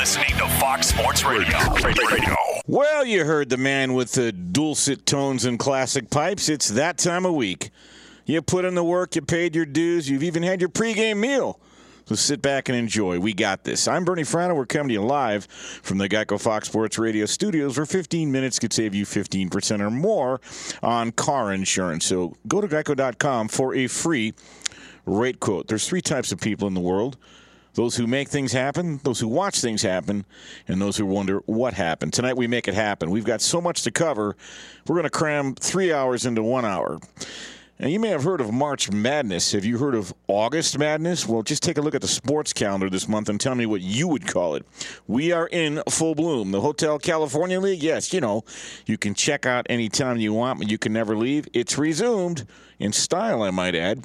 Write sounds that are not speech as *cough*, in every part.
listening to Fox Sports Radio. Radio. Well, you heard the man with the dulcet tones and classic pipes. It's that time of week. You put in the work, you paid your dues, you've even had your pregame meal. So sit back and enjoy. We got this. I'm Bernie Fratto. We're coming to you live from the Geico Fox Sports Radio studios where 15 minutes could save you 15% or more on car insurance. So go to geico.com for a free rate quote. There's three types of people in the world those who make things happen, those who watch things happen, and those who wonder what happened. Tonight we make it happen. We've got so much to cover. We're going to cram three hours into one hour. And you may have heard of March Madness. Have you heard of August Madness? Well, just take a look at the sports calendar this month and tell me what you would call it. We are in full bloom. The Hotel California League, yes, you know, you can check out anytime you want, but you can never leave. It's resumed in style, I might add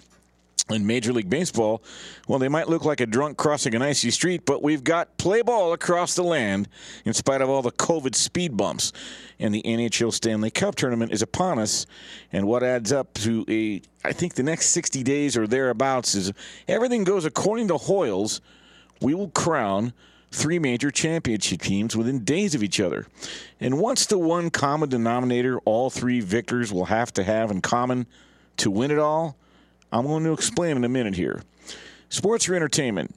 in Major League Baseball, well, they might look like a drunk crossing an icy street, but we've got play ball across the land in spite of all the COVID speed bumps. And the NHL Stanley Cup tournament is upon us. And what adds up to a, I think the next 60 days or thereabouts is everything goes according to Hoyles. We will crown three major championship teams within days of each other. And what's the one common denominator all three victors will have to have in common to win it all? I'm going to explain in a minute here. Sports are entertainment,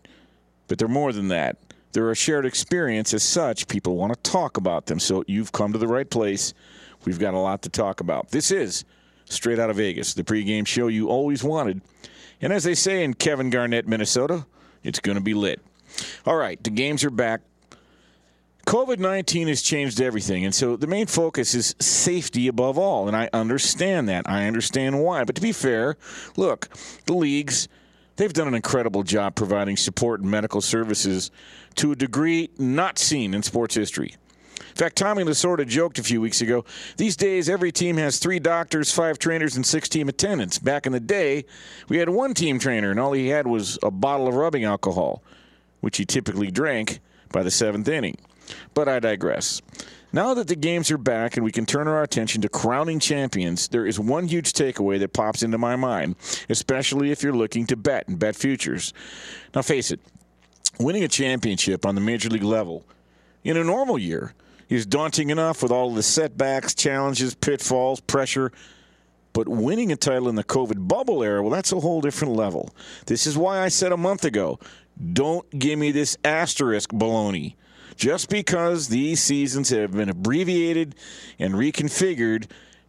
but they're more than that. They're a shared experience. As such, people want to talk about them. So you've come to the right place. We've got a lot to talk about. This is Straight Out of Vegas, the pregame show you always wanted. And as they say in Kevin Garnett, Minnesota, it's going to be lit. All right, the games are back. COVID 19 has changed everything. And so the main focus is safety above all. And I understand that. I understand why. But to be fair, look, the leagues, they've done an incredible job providing support and medical services to a degree not seen in sports history. In fact, Tommy Lasorda joked a few weeks ago these days, every team has three doctors, five trainers, and six team attendants. Back in the day, we had one team trainer, and all he had was a bottle of rubbing alcohol, which he typically drank by the seventh inning. But I digress. Now that the games are back and we can turn our attention to crowning champions, there is one huge takeaway that pops into my mind, especially if you're looking to bet and bet futures. Now, face it, winning a championship on the major league level in a normal year is daunting enough with all the setbacks, challenges, pitfalls, pressure. But winning a title in the COVID bubble era, well, that's a whole different level. This is why I said a month ago don't give me this asterisk baloney just because these seasons have been abbreviated and reconfigured,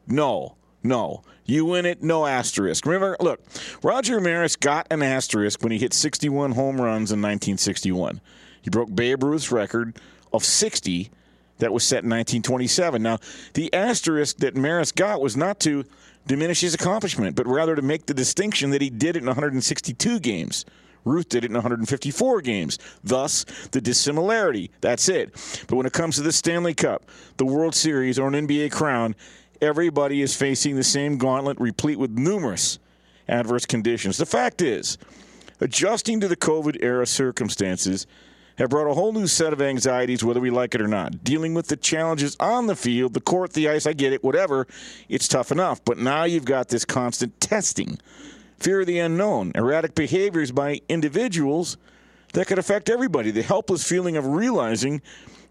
no, no. You win it, no asterisk. Remember, look, Roger Maris got an asterisk when he hit 61 home runs in 1961. He broke Babe Ruth's record of 60 that was set in 1927. Now, the asterisk that Maris got was not to diminish his accomplishment, but rather to make the distinction that he did it in 162 games. Ruth did it in 154 games. Thus, the dissimilarity. That's it. But when it comes to the Stanley Cup, the World Series, or an NBA crown, everybody is facing the same gauntlet replete with numerous adverse conditions. The fact is, adjusting to the COVID era circumstances have brought a whole new set of anxieties, whether we like it or not. Dealing with the challenges on the field, the court, the ice, I get it, whatever, it's tough enough. But now you've got this constant testing fear of the unknown, erratic behaviors by individuals that could affect everybody. The helpless feeling of realizing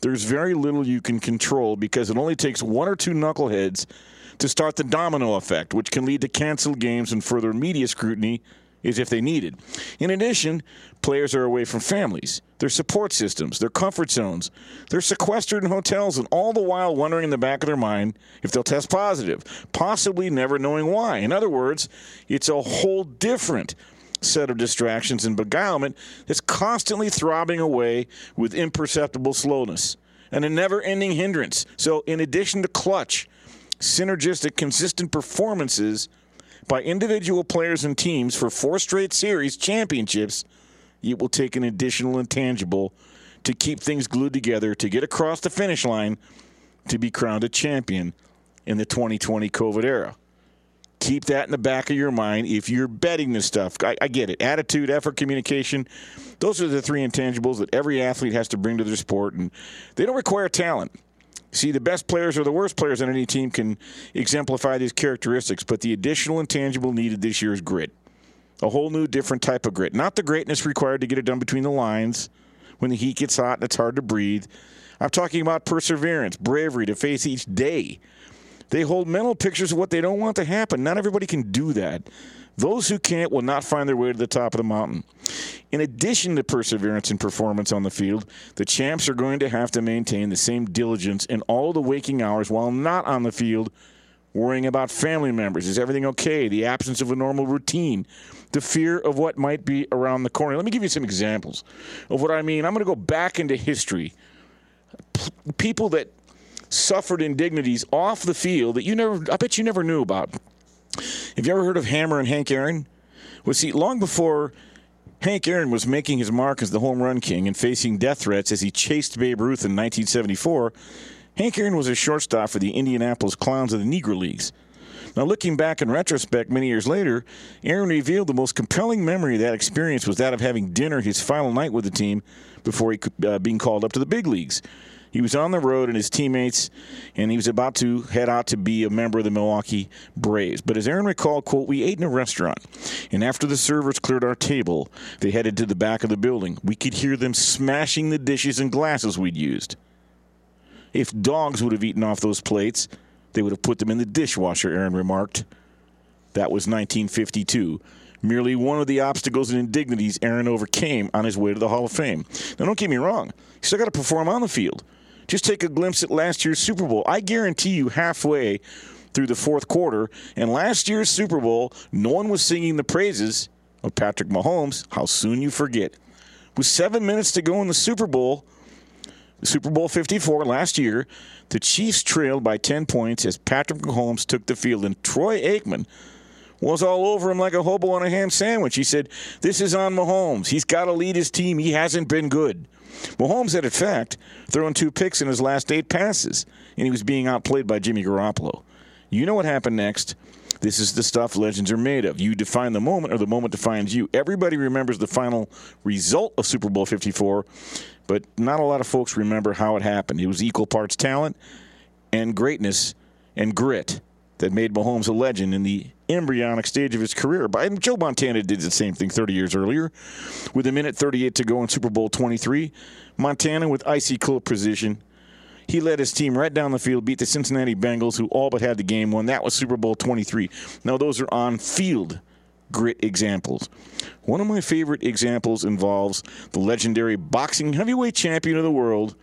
there's very little you can control because it only takes one or two knuckleheads to start the domino effect, which can lead to canceled games and further media scrutiny is if they needed. In addition, players are away from families, their support systems, their comfort zones. They're sequestered in hotels, and all the while wondering in the back of their mind if they'll test positive, possibly never knowing why. In other words, it's a whole different set of distractions and beguilement that's constantly throbbing away with imperceptible slowness and a never ending hindrance. So, in addition to clutch, synergistic, consistent performances, by individual players and teams for four straight series championships, it will take an additional intangible to keep things glued together to get across the finish line to be crowned a champion in the 2020 COVID era. Keep that in the back of your mind if you're betting this stuff. I, I get it. Attitude, effort, communication. Those are the three intangibles that every athlete has to bring to their sport, and they don't require talent. See, the best players or the worst players on any team can exemplify these characteristics, but the additional intangible needed this year is grit. A whole new, different type of grit. Not the greatness required to get it done between the lines when the heat gets hot and it's hard to breathe. I'm talking about perseverance, bravery to face each day. They hold mental pictures of what they don't want to happen. Not everybody can do that. Those who can't will not find their way to the top of the mountain. In addition to perseverance and performance on the field, the champs are going to have to maintain the same diligence in all the waking hours while not on the field, worrying about family members. Is everything okay? The absence of a normal routine, the fear of what might be around the corner. Let me give you some examples of what I mean. I'm going to go back into history. P- people that suffered indignities off the field that you never, I bet you never knew about. Have you ever heard of Hammerin' Hank Aaron? Well, see, long before Hank Aaron was making his mark as the home run king and facing death threats as he chased Babe Ruth in 1974, Hank Aaron was a shortstop for the Indianapolis Clowns of the Negro Leagues. Now, looking back in retrospect many years later, Aaron revealed the most compelling memory of that experience was that of having dinner his final night with the team before he uh, being called up to the big leagues. He was on the road and his teammates, and he was about to head out to be a member of the Milwaukee Braves. But as Aaron recalled, quote, we ate in a restaurant, and after the servers cleared our table, they headed to the back of the building. We could hear them smashing the dishes and glasses we'd used. If dogs would have eaten off those plates, they would have put them in the dishwasher, Aaron remarked. That was 1952 merely one of the obstacles and indignities Aaron overcame on his way to the Hall of Fame. Now, don't get me wrong, he still got to perform on the field. Just take a glimpse at last year's Super Bowl. I guarantee you, halfway through the fourth quarter, and last year's Super Bowl, no one was singing the praises of Patrick Mahomes. How soon you forget. With seven minutes to go in the Super Bowl, Super Bowl 54 last year, the Chiefs trailed by 10 points as Patrick Mahomes took the field, and Troy Aikman was all over him like a hobo on a ham sandwich. He said, This is on Mahomes. He's got to lead his team. He hasn't been good. Mahomes had, in fact, thrown two picks in his last eight passes, and he was being outplayed by Jimmy Garoppolo. You know what happened next. This is the stuff legends are made of. You define the moment, or the moment defines you. Everybody remembers the final result of Super Bowl 54, but not a lot of folks remember how it happened. It was equal parts talent and greatness and grit that made Mahomes a legend in the embryonic stage of his career. But Joe Montana did the same thing 30 years earlier. With a minute 38 to go in Super Bowl 23, Montana with icy cold precision. He led his team right down the field, beat the Cincinnati Bengals, who all but had the game won. That was Super Bowl 23. Now, those are on field grit examples. One of my favorite examples involves the legendary boxing heavyweight champion of the world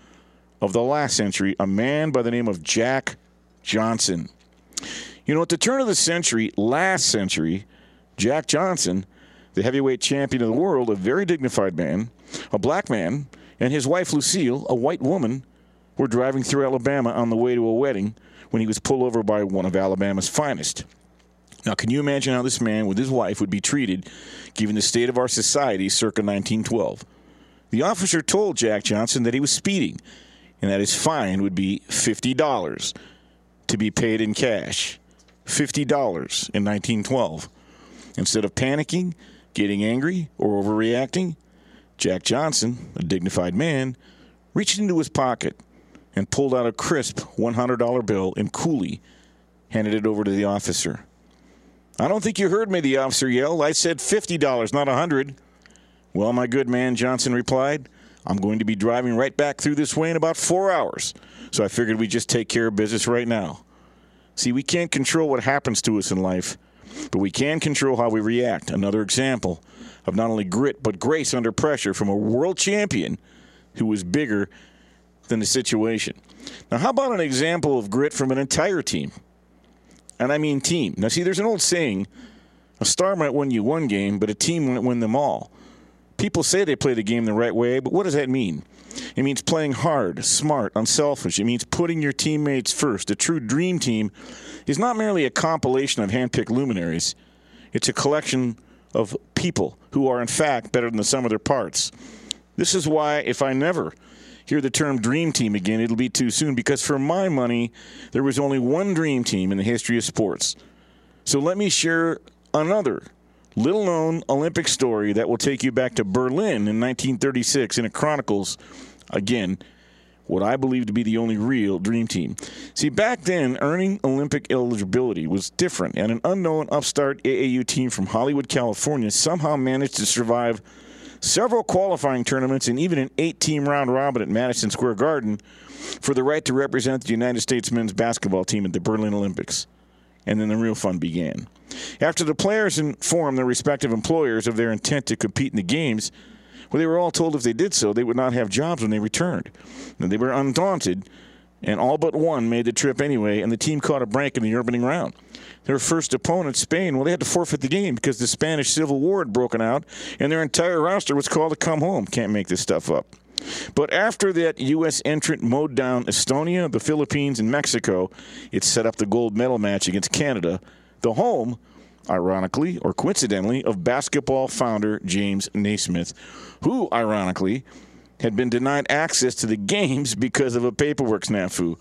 of the last century, a man by the name of Jack Johnson. You know, at the turn of the century, last century, Jack Johnson, the heavyweight champion of the world, a very dignified man, a black man, and his wife Lucille, a white woman, were driving through Alabama on the way to a wedding when he was pulled over by one of Alabama's finest. Now, can you imagine how this man with his wife would be treated given the state of our society circa 1912? The officer told Jack Johnson that he was speeding and that his fine would be $50 to be paid in cash. $50 in 1912. Instead of panicking, getting angry, or overreacting, Jack Johnson, a dignified man, reached into his pocket and pulled out a crisp $100 bill and coolly handed it over to the officer. I don't think you heard me, the officer yelled. I said $50, not a 100 Well, my good man, Johnson replied, I'm going to be driving right back through this way in about four hours, so I figured we'd just take care of business right now. See, we can't control what happens to us in life, but we can control how we react. Another example of not only grit, but grace under pressure from a world champion who was bigger than the situation. Now, how about an example of grit from an entire team? And I mean team. Now, see, there's an old saying a star might win you one game, but a team might win them all. People say they play the game the right way, but what does that mean? It means playing hard, smart, unselfish. It means putting your teammates first. A true dream team is not merely a compilation of handpicked luminaries, it's a collection of people who are, in fact, better than the sum of their parts. This is why, if I never hear the term dream team again, it'll be too soon because, for my money, there was only one dream team in the history of sports. So let me share another little known Olympic story that will take you back to Berlin in 1936, and it chronicles, again, what I believe to be the only real dream team. See, back then, earning Olympic eligibility was different, and an unknown upstart AAU team from Hollywood, California somehow managed to survive several qualifying tournaments, and even an eight team round robin at Madison Square Garden for the right to represent the United States men's basketball team at the Berlin Olympics. And then the real fun began. After the players informed their respective employers of their intent to compete in the games, well, they were all told if they did so, they would not have jobs when they returned. And they were undaunted, and all but one made the trip anyway, and the team caught a break in the opening round. Their first opponent, Spain, well, they had to forfeit the game because the Spanish Civil War had broken out, and their entire roster was called to come home. Can't make this stuff up. But after that U.S. entrant mowed down Estonia, the Philippines, and Mexico, it set up the gold medal match against Canada, the home, ironically or coincidentally, of basketball founder James Naismith, who, ironically, had been denied access to the games because of a paperwork snafu.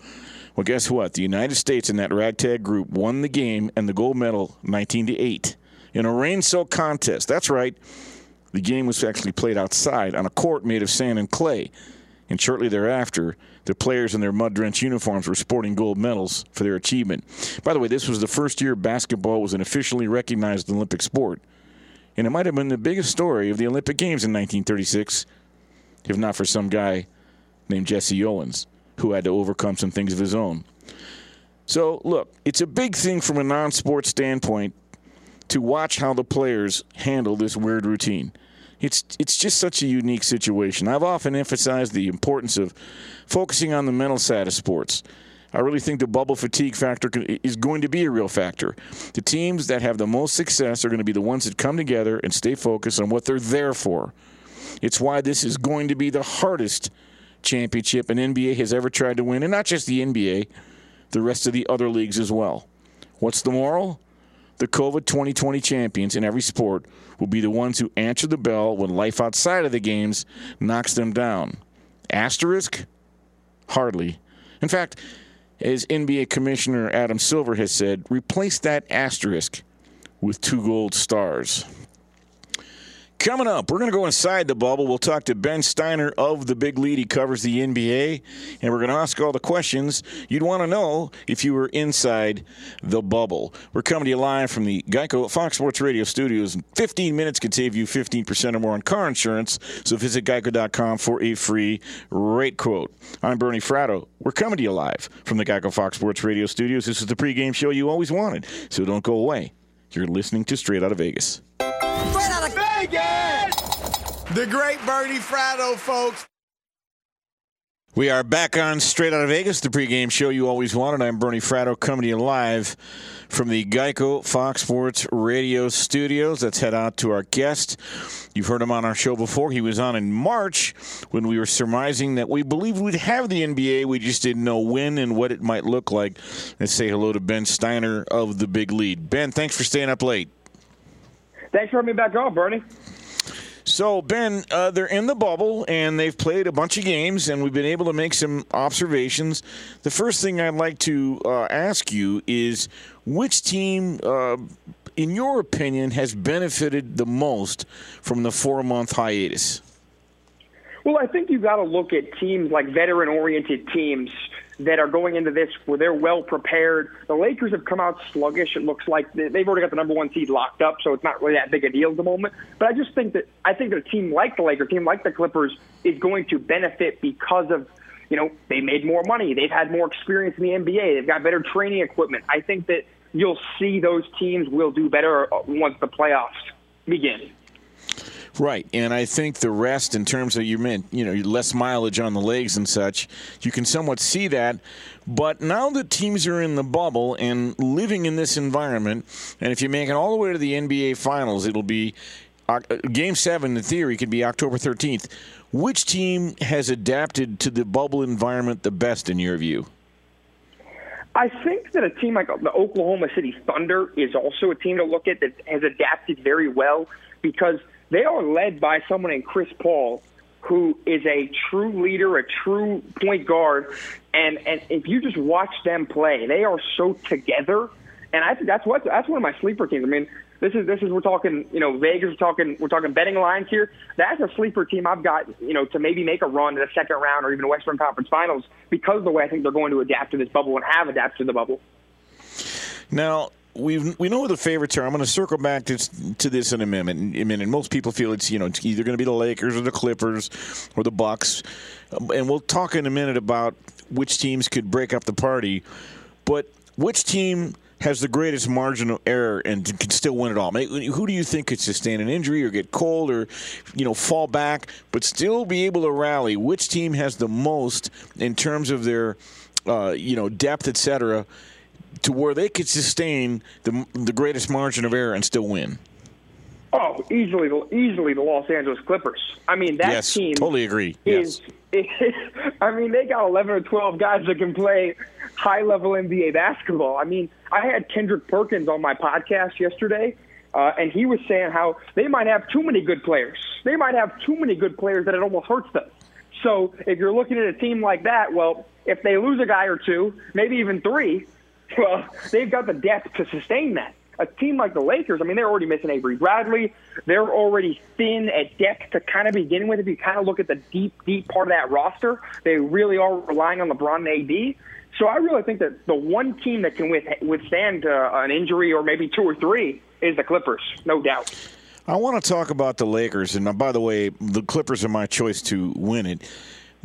Well, guess what? The United States in that ragtag group won the game and the gold medal 19 to 8 in a rain soaked contest. That's right. The game was actually played outside on a court made of sand and clay. And shortly thereafter, the players in their mud drenched uniforms were sporting gold medals for their achievement. By the way, this was the first year basketball was an officially recognized Olympic sport. And it might have been the biggest story of the Olympic Games in 1936, if not for some guy named Jesse Owens, who had to overcome some things of his own. So, look, it's a big thing from a non sport standpoint to watch how the players handle this weird routine it's it's just such a unique situation. I've often emphasized the importance of focusing on the mental side of sports. I really think the bubble fatigue factor is going to be a real factor. The teams that have the most success are going to be the ones that come together and stay focused on what they're there for. It's why this is going to be the hardest championship an NBA has ever tried to win, and not just the NBA, the rest of the other leagues as well. What's the moral? The COVID 2020 champions in every sport will be the ones who answer the bell when life outside of the games knocks them down. Asterisk? Hardly. In fact, as NBA Commissioner Adam Silver has said, replace that asterisk with two gold stars. Coming up, we're going to go inside the bubble. We'll talk to Ben Steiner of the Big Lead. He covers the NBA, and we're going to ask all the questions you'd want to know if you were inside the bubble. We're coming to you live from the Geico Fox Sports Radio studios. 15 minutes can save you 15% or more on car insurance, so visit geico.com for a free rate quote. I'm Bernie Fratto. We're coming to you live from the Geico Fox Sports Radio studios. This is the pregame show you always wanted, so don't go away. You're listening to Straight Out of Vegas. Straight out of Vegas! The great Bernie Fratto, folks. We are back on Straight Out of Vegas, the pregame show you always wanted. I'm Bernie Fratto coming to you live from the Geico Fox Sports Radio studios. Let's head out to our guest. You've heard him on our show before. He was on in March when we were surmising that we believed we'd have the NBA. We just didn't know when and what it might look like. Let's say hello to Ben Steiner of the Big Lead. Ben, thanks for staying up late. Thanks for having me back on, Bernie. So, Ben, uh, they're in the bubble and they've played a bunch of games, and we've been able to make some observations. The first thing I'd like to uh, ask you is which team, uh, in your opinion, has benefited the most from the four month hiatus? Well, I think you've got to look at teams like veteran oriented teams that are going into this where they're well prepared. The Lakers have come out sluggish. It looks like they've already got the number one seed locked up, so it's not really that big a deal at the moment. But I just think that I think that a team like the Lakers, team like the Clippers, is going to benefit because of you know they made more money, they've had more experience in the NBA, they've got better training equipment. I think that you'll see those teams will do better uh, once the playoffs begin. Right, and I think the rest, in terms of you meant, you know, less mileage on the legs and such, you can somewhat see that. But now that teams are in the bubble and living in this environment, and if you make it all the way to the NBA Finals, it'll be uh, Game Seven. In theory, could be October thirteenth. Which team has adapted to the bubble environment the best, in your view? I think that a team like the Oklahoma City Thunder is also a team to look at that has adapted very well because – they are led by someone named Chris Paul, who is a true leader, a true point guard, and and if you just watch them play, they are so together. And I think that's what that's one of my sleeper teams. I mean, this is this is we're talking you know Vegas, we're talking we're talking betting lines here. That's a sleeper team I've got you know to maybe make a run to the second round or even Western Conference Finals because of the way I think they're going to adapt to this bubble and have adapted to the bubble. Now, we we know who the favorites are. I'm going to circle back to, to this in a minute. In minute, most people feel it's you know it's either going to be the Lakers or the Clippers or the Bucks, and we'll talk in a minute about which teams could break up the party. But which team has the greatest margin of error and can still win it all? Who do you think could sustain an injury or get cold or, you know, fall back but still be able to rally? Which team has the most in terms of their, uh, you know, depth, et cetera, to where they could sustain the the greatest margin of error and still win? Oh, easily, easily the Los Angeles Clippers. I mean, that yes, team totally agree. Yes. Is, *laughs* I mean, they got 11 or 12 guys that can play high level NBA basketball. I mean, I had Kendrick Perkins on my podcast yesterday, uh, and he was saying how they might have too many good players. They might have too many good players that it almost hurts them. So if you're looking at a team like that, well, if they lose a guy or two, maybe even three, *laughs* well, they've got the depth to sustain that a team like the Lakers, I mean, they're already missing Avery Bradley. They're already thin at depth to kind of begin with. If you kind of look at the deep, deep part of that roster, they really are relying on LeBron and AD. So I really think that the one team that can withstand uh, an injury or maybe two or three is the Clippers, no doubt. I want to talk about the Lakers, and uh, by the way, the Clippers are my choice to win it.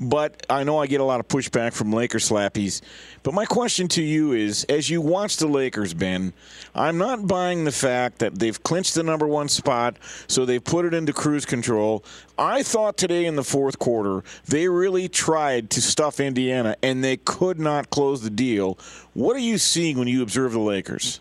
But I know I get a lot of pushback from Laker slappies. But my question to you is as you watch the Lakers, Ben, I'm not buying the fact that they've clinched the number one spot, so they've put it into cruise control. I thought today in the fourth quarter they really tried to stuff Indiana, and they could not close the deal. What are you seeing when you observe the Lakers?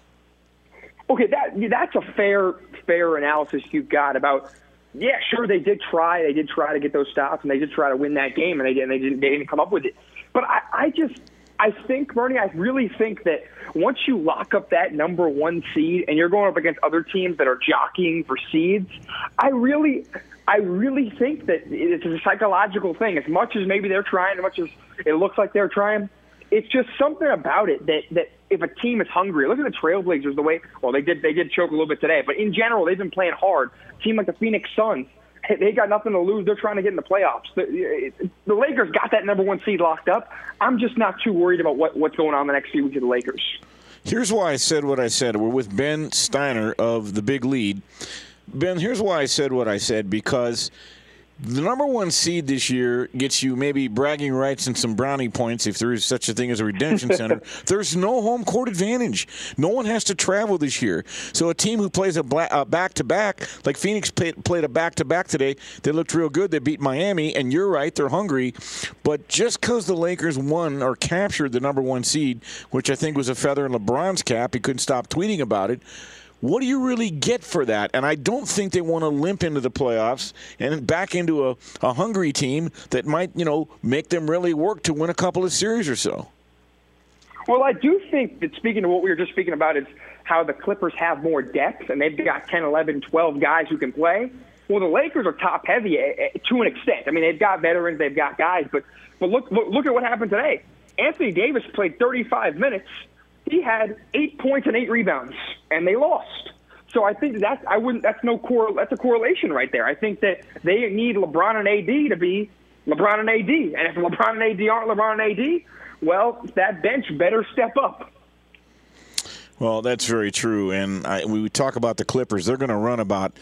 Okay, that that's a fair fair analysis you've got about yeah, sure, they did try. They did try to get those stops, and they did try to win that game, and they didn't. They didn't. They didn't come up with it. But I, I just, I think, Bernie, I really think that once you lock up that number one seed, and you're going up against other teams that are jockeying for seeds, I really, I really think that it's a psychological thing. As much as maybe they're trying, as much as it looks like they're trying, it's just something about it that that if a team is hungry, look at the Trailblazers. The way well they did they did choke a little bit today, but in general they've been playing hard. A team like the Phoenix Suns, they got nothing to lose. They're trying to get in the playoffs. The, the Lakers got that number one seed locked up. I'm just not too worried about what, what's going on the next few weeks of the Lakers. Here's why I said what I said. We're with Ben Steiner of the Big Lead. Ben, here's why I said what I said because the number one seed this year gets you maybe bragging rights and some brownie points if there is such a thing as a redemption center. *laughs* There's no home court advantage. No one has to travel this year. So a team who plays a back to back, like Phoenix played, played a back to back today, they looked real good. They beat Miami, and you're right, they're hungry. But just because the Lakers won or captured the number one seed, which I think was a feather in LeBron's cap, he couldn't stop tweeting about it what do you really get for that? And I don't think they want to limp into the playoffs and back into a, a hungry team that might, you know, make them really work to win a couple of series or so. Well, I do think that speaking to what we were just speaking about, is how the Clippers have more depth and they've got 10, 11, 12 guys who can play. Well, the Lakers are top heavy eh, eh, to an extent. I mean, they've got veterans, they've got guys, but but look look, look at what happened today. Anthony Davis played 35 minutes he had eight points and eight rebounds, and they lost. So I think that's I wouldn't that's no core that's a correlation right there. I think that they need LeBron and AD to be LeBron and AD, and if LeBron and AD aren't LeBron and AD, well, that bench better step up. Well, that's very true, and I, we talk about the Clippers. They're going to run about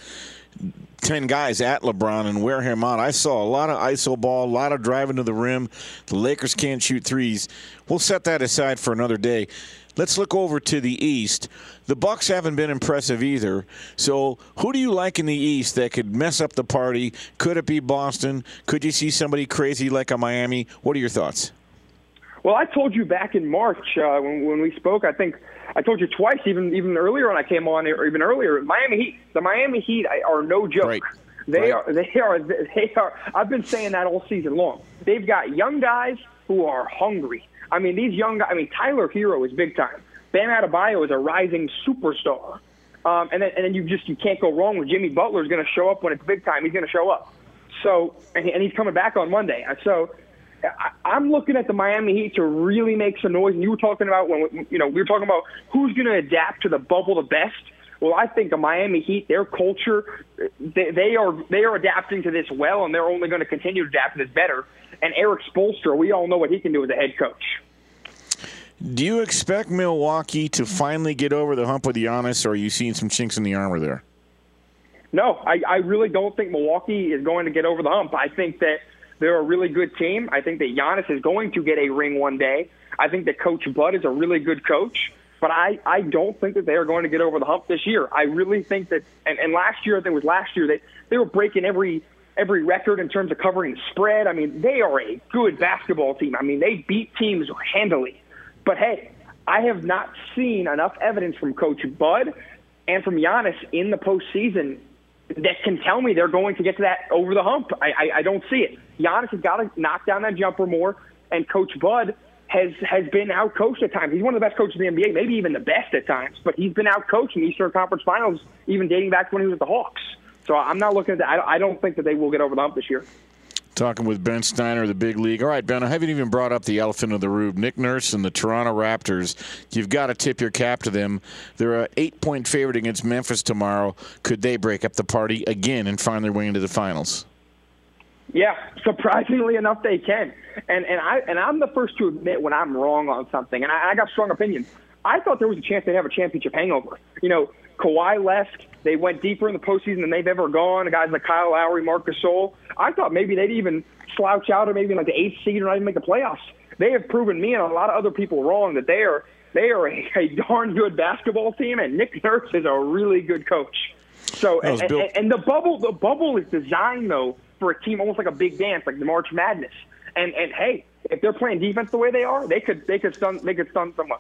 10 guys at LeBron and wear him out. I saw a lot of ISO ball, a lot of driving to the rim. The Lakers can't shoot threes. We'll set that aside for another day. Let's look over to the East. The Bucks haven't been impressive either. So, who do you like in the East that could mess up the party? Could it be Boston? Could you see somebody crazy like a Miami? What are your thoughts? Well, I told you back in March uh, when, when we spoke. I think I told you twice, even even earlier when I came on, or even earlier. Miami Heat, the Miami Heat are no joke. Right. They right. are. They are. They are. I've been saying that all season long. They've got young guys who are hungry. I mean, these young guys, I mean, Tyler Herro is big time. Bam Adebayo is a rising superstar. Um, and then, and then you just you can't go wrong with Jimmy Butler is going to show up when it's big time. He's going to show up. So and, he, and he's coming back on Monday. So I, I'm looking at the Miami Heat to really make some noise. And you were talking about when you know we were talking about who's going to adapt to the bubble the best. Well, I think the Miami Heat, their culture, they, they are they are adapting to this well, and they're only going to continue to adapt to this better. And Erik Spoelstra, we all know what he can do as a head coach. Do you expect Milwaukee to finally get over the hump with Giannis, or are you seeing some chinks in the armor there? No, I, I really don't think Milwaukee is going to get over the hump. I think that they're a really good team. I think that Giannis is going to get a ring one day. I think that Coach Bud is a really good coach, but I, I don't think that they are going to get over the hump this year. I really think that, and, and last year, I think it was last year, that they were breaking every every record in terms of covering spread. I mean, they are a good basketball team. I mean, they beat teams handily. But hey, I have not seen enough evidence from Coach Bud and from Giannis in the postseason that can tell me they're going to get to that over the hump. I, I, I don't see it. Giannis has got to knock down that jumper more, and Coach Bud has has been out coached at times. He's one of the best coaches in the NBA, maybe even the best at times. But he's been out coached in Eastern Conference Finals, even dating back to when he was at the Hawks. So I'm not looking at that. I don't think that they will get over the hump this year. Talking with Ben Steiner, of the Big Lead. All right, Ben, I haven't even brought up the elephant in the room. Nick Nurse and the Toronto Raptors. You've got to tip your cap to them. They're an eight point favorite against Memphis tomorrow. Could they break up the party again and find their way into the finals? Yeah, surprisingly enough, they can. And and I and I'm the first to admit when I'm wrong on something, and I, I got strong opinions. I thought there was a chance they'd have a championship hangover. You know, Kawhi left. They went deeper in the postseason than they've ever gone. Guys like Kyle Lowry, Marc Gasol. I thought maybe they'd even slouch out or maybe like the eighth seed or not even make the playoffs. They have proven me and a lot of other people wrong that they are they are a, a darn good basketball team, and Nick Nurse is a really good coach. So and, and, and the bubble the bubble is designed though for a team almost like a big dance, like the March Madness. And and hey, if they're playing defense the way they are, they could they could stun they could stun someone.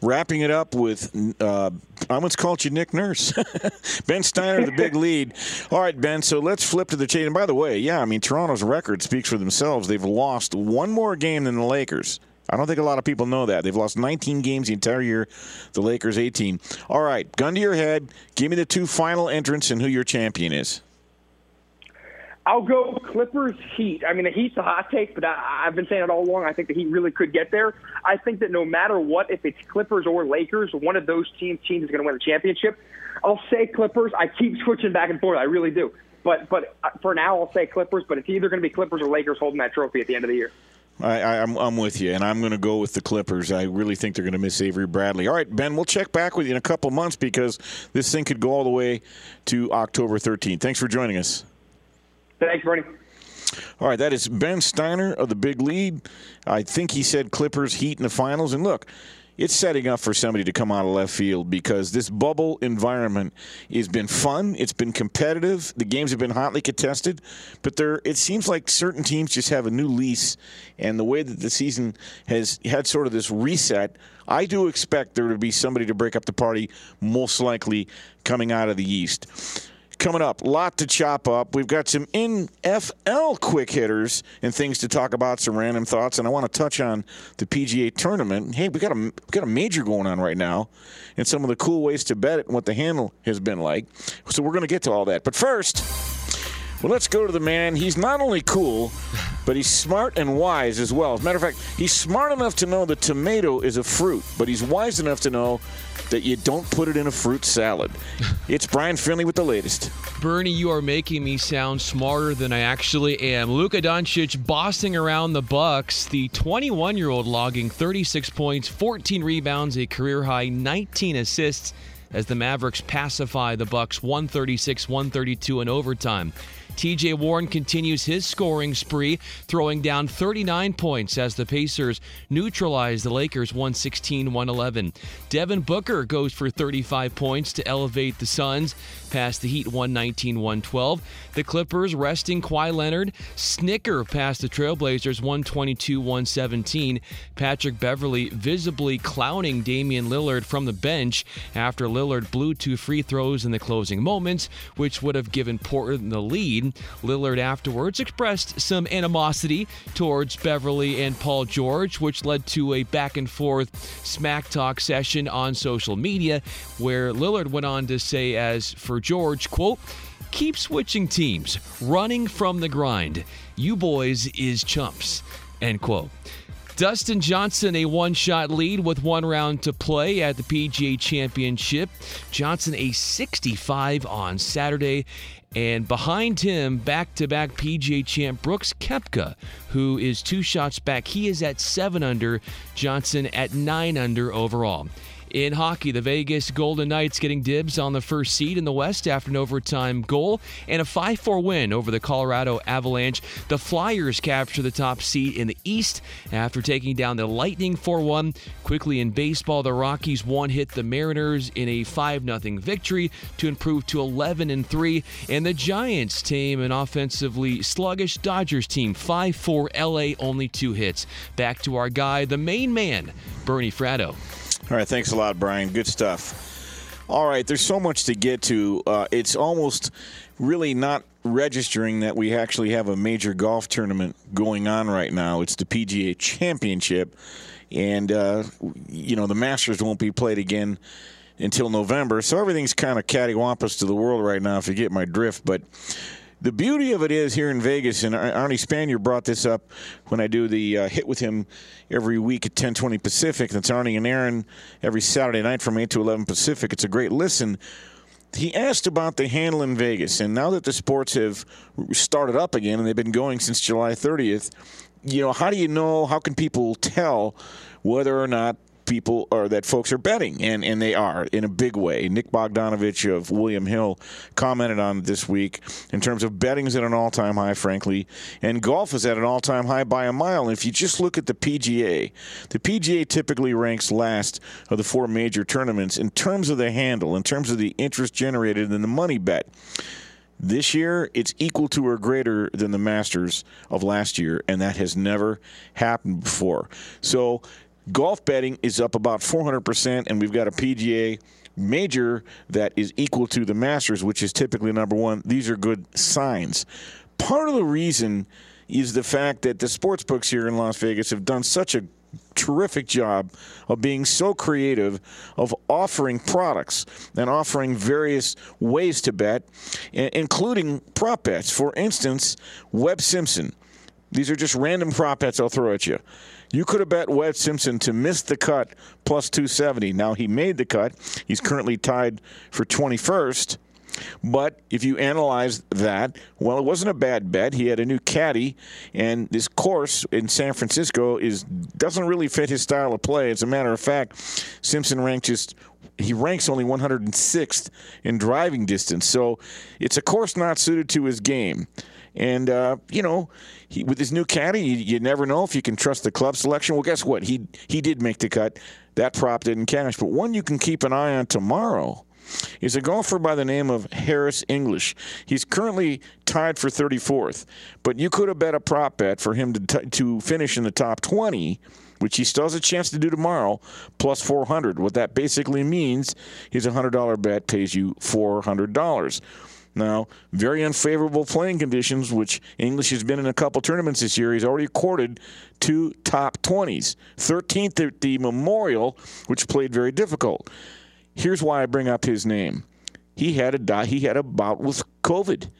Wrapping it up with, uh, I almost called you Nick Nurse. *laughs* ben Steiner, the big lead. *laughs* All right, Ben, so let's flip to the chain. And by the way, yeah, I mean, Toronto's record speaks for themselves. They've lost one more game than the Lakers. I don't think a lot of people know that. They've lost 19 games the entire year, the Lakers 18. All right, gun to your head. Give me the two final entrants and who your champion is. I'll go Clippers Heat. I mean, the Heat's a hot take, but I, I've been saying it all along. I think the Heat really could get there. I think that no matter what, if it's Clippers or Lakers, one of those teams teams is going to win the championship. I'll say Clippers. I keep *laughs* switching back and forth. I really do. But but uh, for now, I'll say Clippers. But it's either going to be Clippers or Lakers holding that trophy at the end of the year. I, I'm, I'm with you, and I'm going to go with the Clippers. I really think they're going to miss Avery Bradley. All right, Ben, we'll check back with you in a couple months because this thing could go all the way to October 13th. Thanks for joining us. Thanks, Bernie. All right, that is Ben Steiner of the Big Lead. I think he said Clippers Heat in the finals. And look, it's setting up for somebody to come out of left field because this bubble environment has been fun. It's been competitive. The games have been hotly contested, but there it seems like certain teams just have a new lease, and the way that the season has had sort of this reset. I do expect there to be somebody to break up the party, most likely coming out of the East coming up. lot to chop up. We've got some NFL quick hitters and things to talk about, some random thoughts, and I want to touch on the PGA tournament. Hey, we got a we got a major going on right now, and some of the cool ways to bet it and what the handle has been like. So we're going to get to all that. But first, well, let's go to the man. He's not only cool, but he's smart and wise as well. As a matter of fact, he's smart enough to know that tomato is a fruit, but he's wise enough to know that you don't put it in a fruit salad. *laughs* It's Brian Finley with the latest. Bernie, you are making me sound smarter than I actually am. Luka Doncic bossing around the Bucks. The 21-year-old logging 36 points, 14 rebounds, a career high 19 assists as the Mavericks pacify the Bucks 136-132 in overtime. TJ Warren continues his scoring spree, throwing down 39 points as the Pacers neutralize the Lakers 116 111. Devin Booker goes for 35 points to elevate the Suns past the Heat 119 112. The Clippers resting Kawhi Leonard, snicker past the Trailblazers 122 117. Patrick Beverley visibly clowning Damian Lillard from the bench after Lillard blew two free throws in the closing moments, which would have given Portland the lead. Lillard afterwards expressed some animosity towards Beverley and Paul George, which led to a back and forth smack talk session on social media, where Lillard went on to say, as for George, quote, keep switching teams, running from the grind. You boys is chumps, end quote. Dustin Johnson, a one shot lead with one round to play at the PGA Championship. Johnson, a 65 on Saturday And behind him, back to back PGA champ Brooks Koepka, who is two shots back. He is at 7 under, Johnson at 9 under overall. In hockey, the Vegas Golden Knights getting dibs on the first seed in the West after an overtime goal and a 5 4 win over the Colorado Avalanche. The Flyers capture the top seed in the East after taking down the Lightning 4 1. Quickly in baseball, the Rockies one hit the Mariners in a 5 0 victory to improve to 11 and 3. And the Giants tame an offensively sluggish Dodgers team 5 4 LA, only two hits. Back to our guy, the main man, Bernie Fratto. All right, thanks a lot, Brian. Good stuff. All right, there's so much to get to. Uh, it's almost really not registering that we actually have a major golf tournament going on right now. It's the PGA Championship, and uh, you know the Masters won't be played again until November, so everything's kind of cattywampus to the world right now, if you get my drift. But the beauty of it is here in Vegas, and Arnie Spanier brought this up when I do the uh, hit with him every week at 10:20 Pacific. That's Arnie and Aaron every Saturday night from 8 to 11 Pacific. It's a great listen. He asked about the handle in Vegas, and now that the sports have started up again and they've been going since July 30th, you know, how do you know? How can people tell whether or not people or that folks are betting, and, and they are in a big way. Nick Bogdanovich of William Hill commented on this week in terms of betting is at an all time high, frankly, and golf is at an all time high by a mile. And if you just look at the PGA, the PGA typically ranks last of the four major tournaments in terms of the handle, in terms of the interest generated in the money bet. This year, it's equal to or greater than the Masters of last year, and that has never happened before. So Golf betting is up about 400%, and we've got a PGA major that is equal to the Masters, which is typically number one. These are good signs. Part of the reason is the fact that the sports books here in Las Vegas have done such a terrific job of being so creative of offering products and offering various ways to bet including prop bets for instance webb simpson these are just random prop bets i'll throw at you you could have bet Webb Simpson to miss the cut plus 270. Now he made the cut. He's currently tied for 21st. But if you analyze that, well, it wasn't a bad bet. He had a new caddy, and this course in San Francisco is doesn't really fit his style of play. As a matter of fact, Simpson ranked just he ranks only 106th in driving distance, so it's a course not suited to his game. And uh, you know, he, with his new caddy, you, you, never know if you can trust the club selection. Well, guess what? He he did make the cut. That prop didn't cash. But one you can keep an eye on tomorrow is a golfer by the name of Harris English. He's currently tied for 34th, but you could have bet a prop bet for him to t- to finish in the top 20 which he still has a chance to do tomorrow, plus 400. What that basically means is a $100 bet pays you $400. Now, very unfavorable playing conditions, which English has been in a couple tournaments this year. He's already recorded two top 20s. 13th at the Memorial, which played very difficult. Here's why I bring up his name. He had a he had a bout with COVID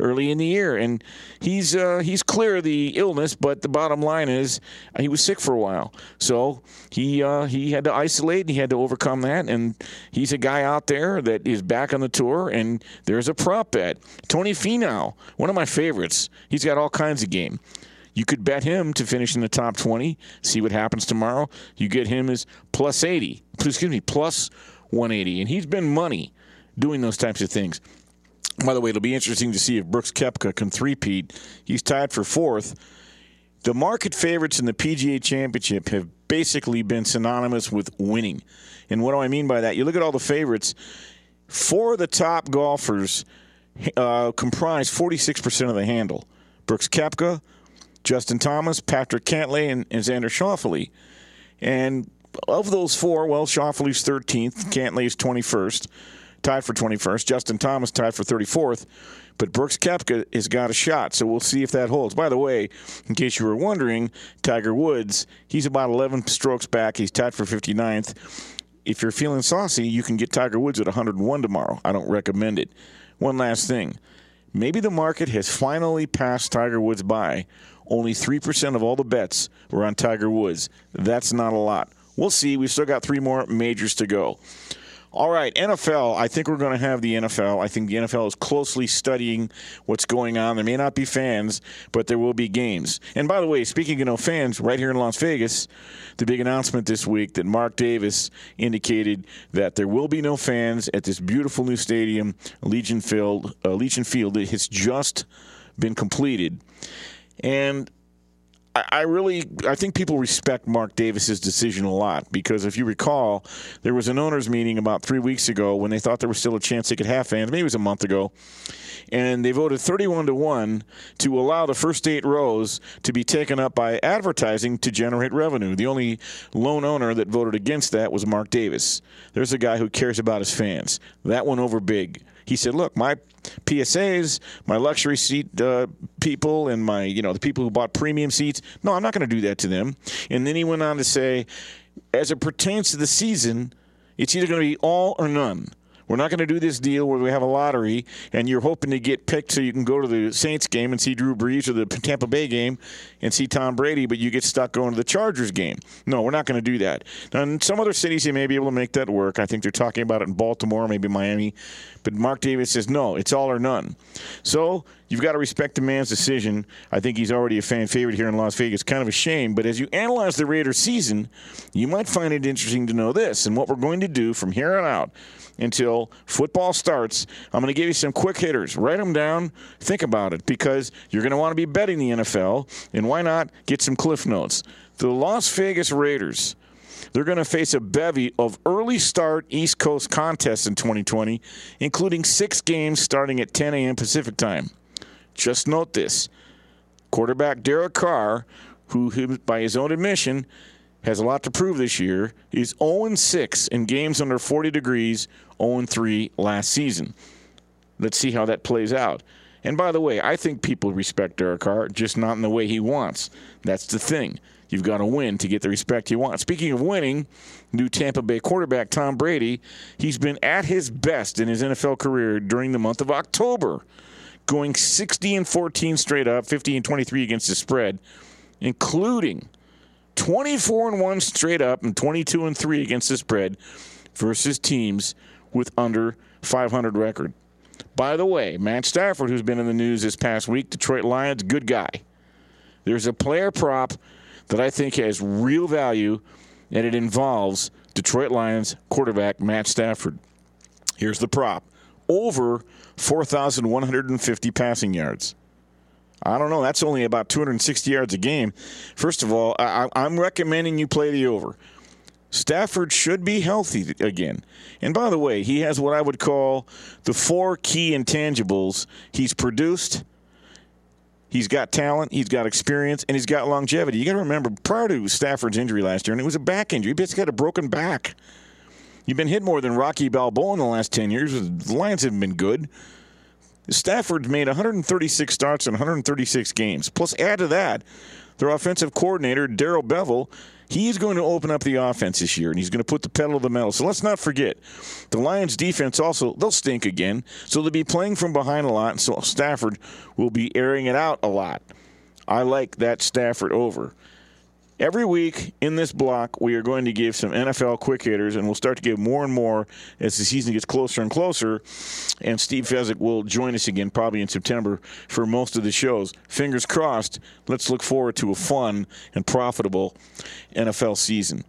early in the year, and he's uh, he's clear of the illness. But the bottom line is he was sick for a while, so he uh, he had to isolate and he had to overcome that. And he's a guy out there that is back on the tour, and there's a prop bet. Tony Finau, one of my favorites. He's got all kinds of game. You could bet him to finish in the top 20, see what happens tomorrow. You get him as plus 80, excuse me, plus 180. And he's been money doing those types of things. By the way, it'll be interesting to see if Brooks Koepka can threepeat. He's tied for fourth. The market favorites in the PGA Championship have basically been synonymous with winning. And what do I mean by that? You look at all the favorites. Four of the top golfers uh, comprise 46% of the handle. Brooks Koepka, Justin Thomas, Patrick Cantlay, and, and Xander Schauffele. And of those four, well, Schauffele's 13th, Cantlay's 21st tied for 21st. Justin Thomas tied for 34th. But Brooks Koepka has got a shot, so we'll see if that holds. By the way, in case you were wondering, Tiger Woods, he's about 11 strokes back. He's tied for 59th. If you're feeling saucy, you can get Tiger Woods at 101 tomorrow. I don't recommend it. One last thing. Maybe the market has finally passed Tiger Woods by. Only 3% of all the bets were on Tiger Woods. That's not a lot. We'll see. We've still got three more majors to go. All right, NFL. I think we're going to have the NFL. I think the NFL is closely studying what's going on. There may not be fans, but there will be games. And by the way, speaking of no fans, right here in Las Vegas, the big announcement this week that Mark Davis indicated that there will be no fans at this beautiful new stadium, Legion Field. Uh, Legion Field. It has just been completed, and I really, I think people respect Mark Davis's decision a lot because if you recall, there was an owners' meeting about three weeks ago when they thought there was still a chance they could have fans. Maybe it was a month ago, and they voted 31 to one to allow the first eight rows to be taken up by advertising to generate revenue. The only lone owner that voted against that was Mark Davis. There's a guy who cares about his fans. That went over big. He said, "Look, my PSAs, my luxury seat uh, people, and my you know the people who bought premium seats. No, I'm not going to do that to them." And then he went on to say, "As it pertains to the season, it's either going to be all or none." We're not going to do this deal where we have a lottery and you're hoping to get picked so you can go to the Saints game and see Drew Brees or the Tampa Bay game and see Tom Brady, but you get stuck going to the Chargers game. No, we're not going to do that. Now, in some other cities, they may be able to make that work. I think they're talking about it in Baltimore, maybe Miami. But Mark Davis says, no, it's all or none. So you've got to respect the man's decision. I think he's already a fan favorite here in Las Vegas. Kind of a shame. But as you analyze the Raiders season, you might find it interesting to know this. And what we're going to do from here on out until football starts. I'm going to give you some quick hitters. Write them down. Think about it because you're going to want to be betting the NFL. And why not get some cliff notes? The Las Vegas Raiders. They're going to face a bevy of early start East Coast contests in 2020, including six games starting at 10 a.m. Pacific time. Just note this quarterback Derek Carr, who, by his own admission, has a lot to prove this year. He's 0 6 in games under 40 degrees, 0 3 last season. Let's see how that plays out. And by the way, I think people respect Derek Carr, just not in the way he wants. That's the thing. You've got to win to get the respect you want. Speaking of winning, new Tampa Bay quarterback Tom Brady, he's been at his best in his NFL career during the month of October, going 60 and 14 straight up, 50 and 23 against the spread, including 24 and 1 straight up and 22 and 3 against the spread versus teams with under 500 record. By the way, Matt Stafford, who's been in the news this past week, Detroit Lions, good guy. There's a player prop that I think has real value, and it involves Detroit Lions quarterback Matt Stafford. Here's the prop over 4,150 passing yards. I don't know. That's only about 260 yards a game. First of all, I, am recommending you play the over. Stafford should be healthy again. And by the way, he has what I would call the four key intangibles. He's produced, he's got talent, he's got experience, and he's got longevity. You got to remember, prior to Stafford's injury last year, and it was a back injury, he basically had a broken back. You've been hit more than Rocky Balboa in the last 10 years. The Lions haven't been good. Stafford's made 136 starts in 136 games. Plus, add to that, their offensive coordinator, Darrell Bevell, he's going to open up the offense this year, and he's going to put the pedal to the metal. So let's not forget, the Lions' defense also, they'll stink again. So they'll be playing from behind a lot, and so Stafford will be airing it out a lot. I like that Stafford over. Every week in this block, we are going to give some NFL quick hitters, and we'll start to give more and more as the season gets closer and closer. And Steve Fezzik will join us again probably in September for most of the shows. Fingers crossed. Let's look forward to a fun and profitable NFL season.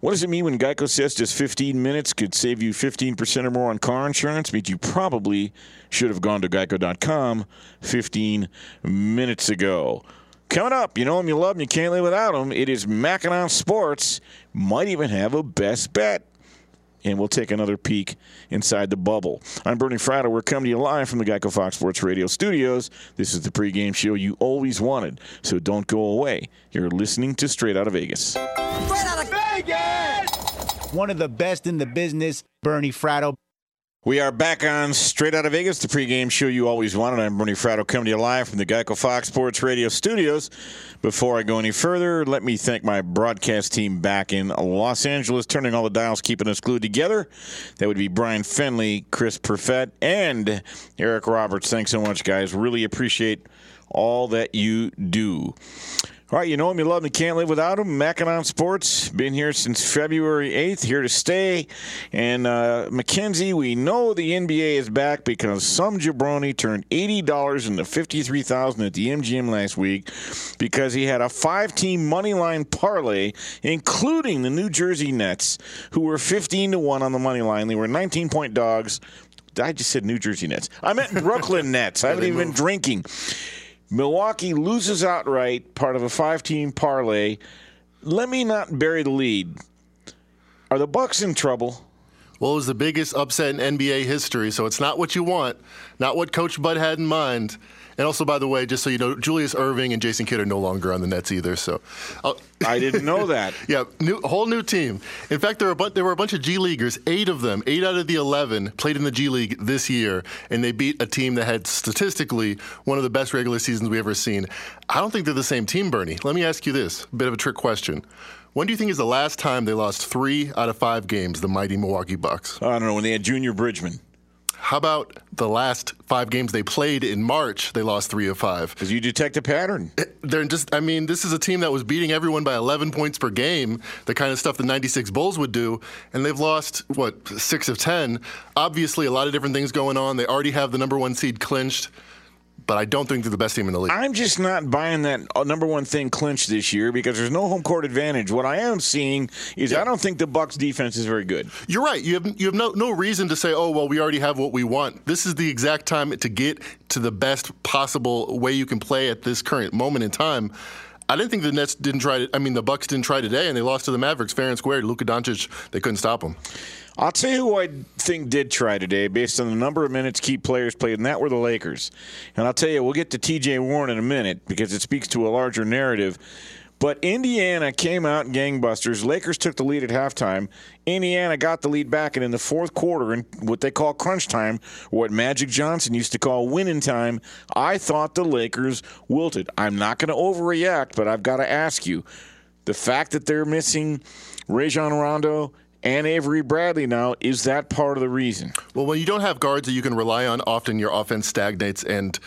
What does it mean when Geico says just 15 minutes could save you 15% or more on car insurance? It means you probably should have gone to geico.com 15 minutes ago. Coming up, you know them, you love them, you can't live without them. It is Mackinac Sports. Might even have a best bet. And we'll take another peek inside the bubble. I'm Bernie Fratto. We're coming to you live from the Geico Fox Sports Radio studios. This is the pregame show you always wanted, so don't go away. You're listening to Straight Outta Vegas. Straight Outta Vegas! One of the best in the business, Bernie Fratto. We are back on Straight Outta Vegas, the pregame show you always wanted. I'm Bernie Fratto coming to you live from the Geico Fox Sports Radio studios. Before I go any further, let me thank my broadcast team back in Los Angeles, turning all the dials, keeping us glued together. That would be Brian Finley, Chris Perfett, and Eric Roberts. Thanks so much, guys. Really appreciate all that you do. All right, you know him, you love him, you can't live without him. Mackinon Sports, been here since February 8th, here to stay. And uh, Mackenzie, we know the NBA is back because some jabroni turned $80 into 53,000 at the MGM last week because he had a five-team money line parlay, including the New Jersey Nets, who were 15 to 1 on the money line. They were 19-point dogs. I just said New Jersey Nets. I meant *laughs* Brooklyn Nets. I haven't even been drinking. Milwaukee loses outright, part of a five-team parlay. Let me not bury the lead. Are the Bucks in trouble? Well, it was the biggest upset in NBA history, so it's not what you want, not what Coach Bud had in mind. And also, by the way, just so you know, Julius Erving and Jason Kidd are no longer on the Nets either. So, uh, I didn't know that. *laughs* yeah, new, whole new team. In fact, there were, bu- there were a bunch of G Leaguers. Eight of them, eight out of the eleven, played in the G League this year, and they beat a team that had statistically one of the best regular seasons we've ever seen. I don't think they're the same team, Bernie. Let me ask you this: a bit of a trick question. When do you think is the last time they lost three out of five games, the mighty Milwaukee Bucks? I don't know, when they had Junior Bridgeman. How about the last five games they played in March? They lost three of five. Because you detect a pattern. They're just, I mean, this is a team that was beating everyone by 11 points per game, the kind of stuff the 96 Bulls would do, and they've lost, what, six of 10. Obviously, a lot of different things going on. They already have the number one seed clinched but I don't think they're the best team in the league. I'm just not buying that uh, number one thing clinched this year because there's no home court advantage. What I am seeing is yeah. I don't think the Bucks defense is very good. You're right. You have you have no no reason to say, oh well, we already have what we want. This is the exact time to get to the best possible way you can play at this current moment in time. I didn't think the Nets didn't try. To, I mean, the Bucks didn't try today, and they lost to the Mavericks fair and square. Luka Doncic, they couldn't stop them. I'll tell you who I think did try today, based on the number of minutes key players played, and that were the Lakers. And I'll tell you, we'll get to T.J. Warren in a minute because it speaks to a larger narrative. But Indiana came out gangbusters. Lakers took the lead at halftime. Indiana got the lead back, and in the fourth quarter, in what they call crunch time, what Magic Johnson used to call winning time, I thought the Lakers wilted. I'm not going to overreact, but I've got to ask you the fact that they're missing Rajon Rondo and Avery Bradley now. Is that part of the reason? Well, when you don't have guards that you can rely on, often your offense stagnates and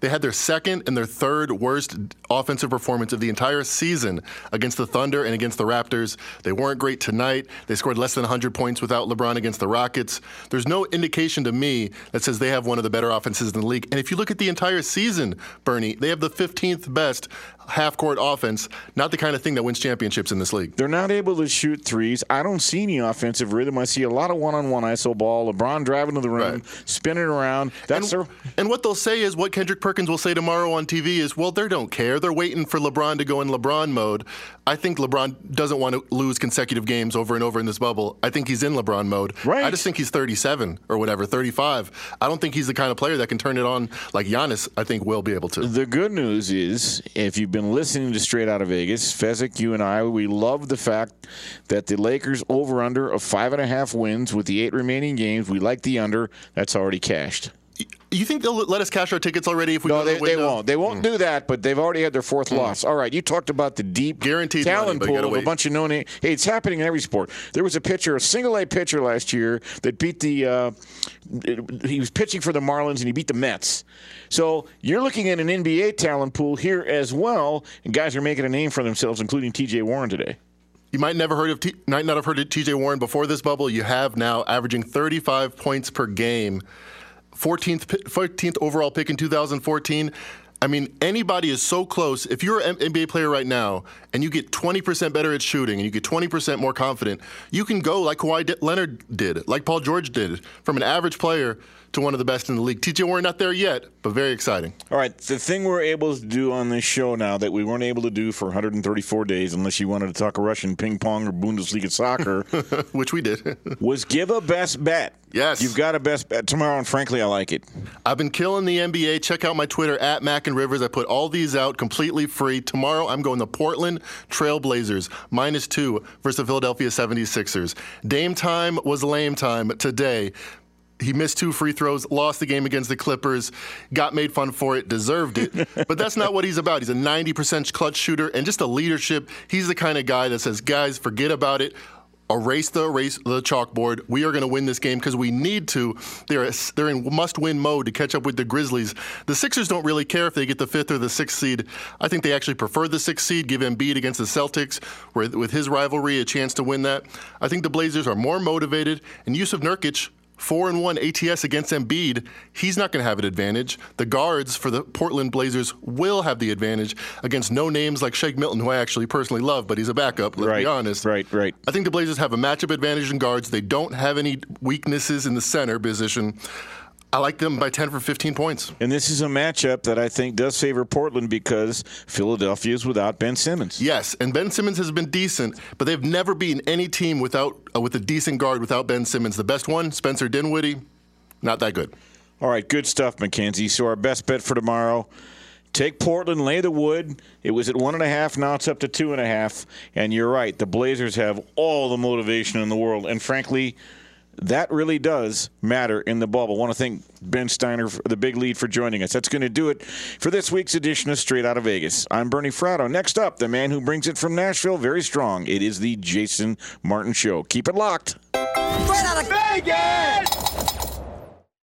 they had their second and their third worst offensive performance of the entire season against the Thunder and against the Raptors. They weren't great tonight. They scored less than 100 points without LeBron against the Rockets. There's no indication to me that says they have one of the better offenses in the league. And if you look at the entire season, Bernie, they have the 15th best half court offense, not the kind of thing that wins championships in this league. They're not able to shoot threes. I don't see any offensive rhythm. I see a lot of one on one ISO ball. LeBron driving to the rim, right. spinning around. That's and, their... and what they'll say is what Kendrick Perkins will say tomorrow on TV is, well, they don't care. They're waiting for LeBron to go in LeBron mode. I think LeBron doesn't want to lose consecutive games over and over in this bubble. I think he's in LeBron mode. Right. I just think he's 37 or whatever, 35. I don't think he's the kind of player that can turn it on like Giannis, I think, will be able to. The good news is, if you've been listening to Straight Outta Vegas, Fezzik, you and I, we love the fact that the Lakers over under of five and a half wins with the eight remaining games. We like the under. That's already cashed. You think they'll let us cash our tickets already if we no, they, the they, won't. They won't mm. do that, but they've already had their fourth mm. loss. All right, you talked about the deep Guaranteed talent money, pool of wait. a bunch of known. Hey, it's happening in every sport. There was a pitcher, a single A pitcher last year that beat the. Uh, he was pitching for the Marlins and he beat the Mets. So you're looking at an NBA talent pool here as well, and guys are making a name for themselves, including T.J. Warren today. You might never heard of T- might not have heard of T.J. Warren before this bubble. You have now, averaging 35 points per game. 14th, 14th overall pick in 2014. I mean, anybody is so close. If you're an NBA player right now and you get 20% better at shooting and you get 20% more confident, you can go like Kawhi Leonard did, like Paul George did, from an average player to one of the best in the league. TJ, we're not there yet, but very exciting. All right, the thing we're able to do on this show now that we weren't able to do for 134 days, unless you wanted to talk Russian ping pong or Bundesliga soccer, *laughs* which we did, *laughs* was give a best bet. Yes. You've got a best bet tomorrow, and frankly, I like it. I've been killing the NBA. Check out my Twitter at Mac and Rivers. I put all these out completely free. Tomorrow, I'm going to Portland Trailblazers, minus two versus the Philadelphia 76ers. Dame time was lame time today he missed two free throws, lost the game against the Clippers, got made fun for it, deserved it. *laughs* but that's not what he's about. He's a 90% clutch shooter and just a leadership. He's the kind of guy that says, guys, forget about it. erase the erase the chalkboard. We are going to win this game because we need to. They're they're in must-win mode to catch up with the Grizzlies. The Sixers don't really care if they get the fifth or the sixth seed. I think they actually prefer the sixth seed. Give Embiid against the Celtics, with his rivalry, a chance to win that. I think the Blazers are more motivated, and Jusuf Nurkic four and one ATS against Embiid, he's not going to have an advantage. The guards for the Portland Blazers will have the advantage against no names like Shake Milton, who I actually personally love, but he's a backup. Let's right, be honest. Right, right. I think the Blazers have a matchup advantage in guards. They don't have any weaknesses in the center position. I like them by 10 for 15 points. And this is a matchup that I think does favor Portland because Philadelphia is without Ben Simmons. Yes, and Ben Simmons has been decent, but they've never beaten any team without uh, with a decent guard without Ben Simmons. The best one, Spencer Dinwiddie, not that good. All right, good stuff, McKenzie. So our best bet for tomorrow. Take Portland, lay the wood. It was at one and a half, now it's up to two and a half. And you're right, the Blazers have all the motivation in the world. And frankly, that really does matter in the bubble. I want to thank Ben Steiner for the big lead for joining us. That's going to do it for this week's edition of Straight Outta Vegas. I'm Bernie Fratto. Next up, the man who brings it from Nashville very strong. It is the Jason Martin Show. Keep it locked. Straight Outta Vegas!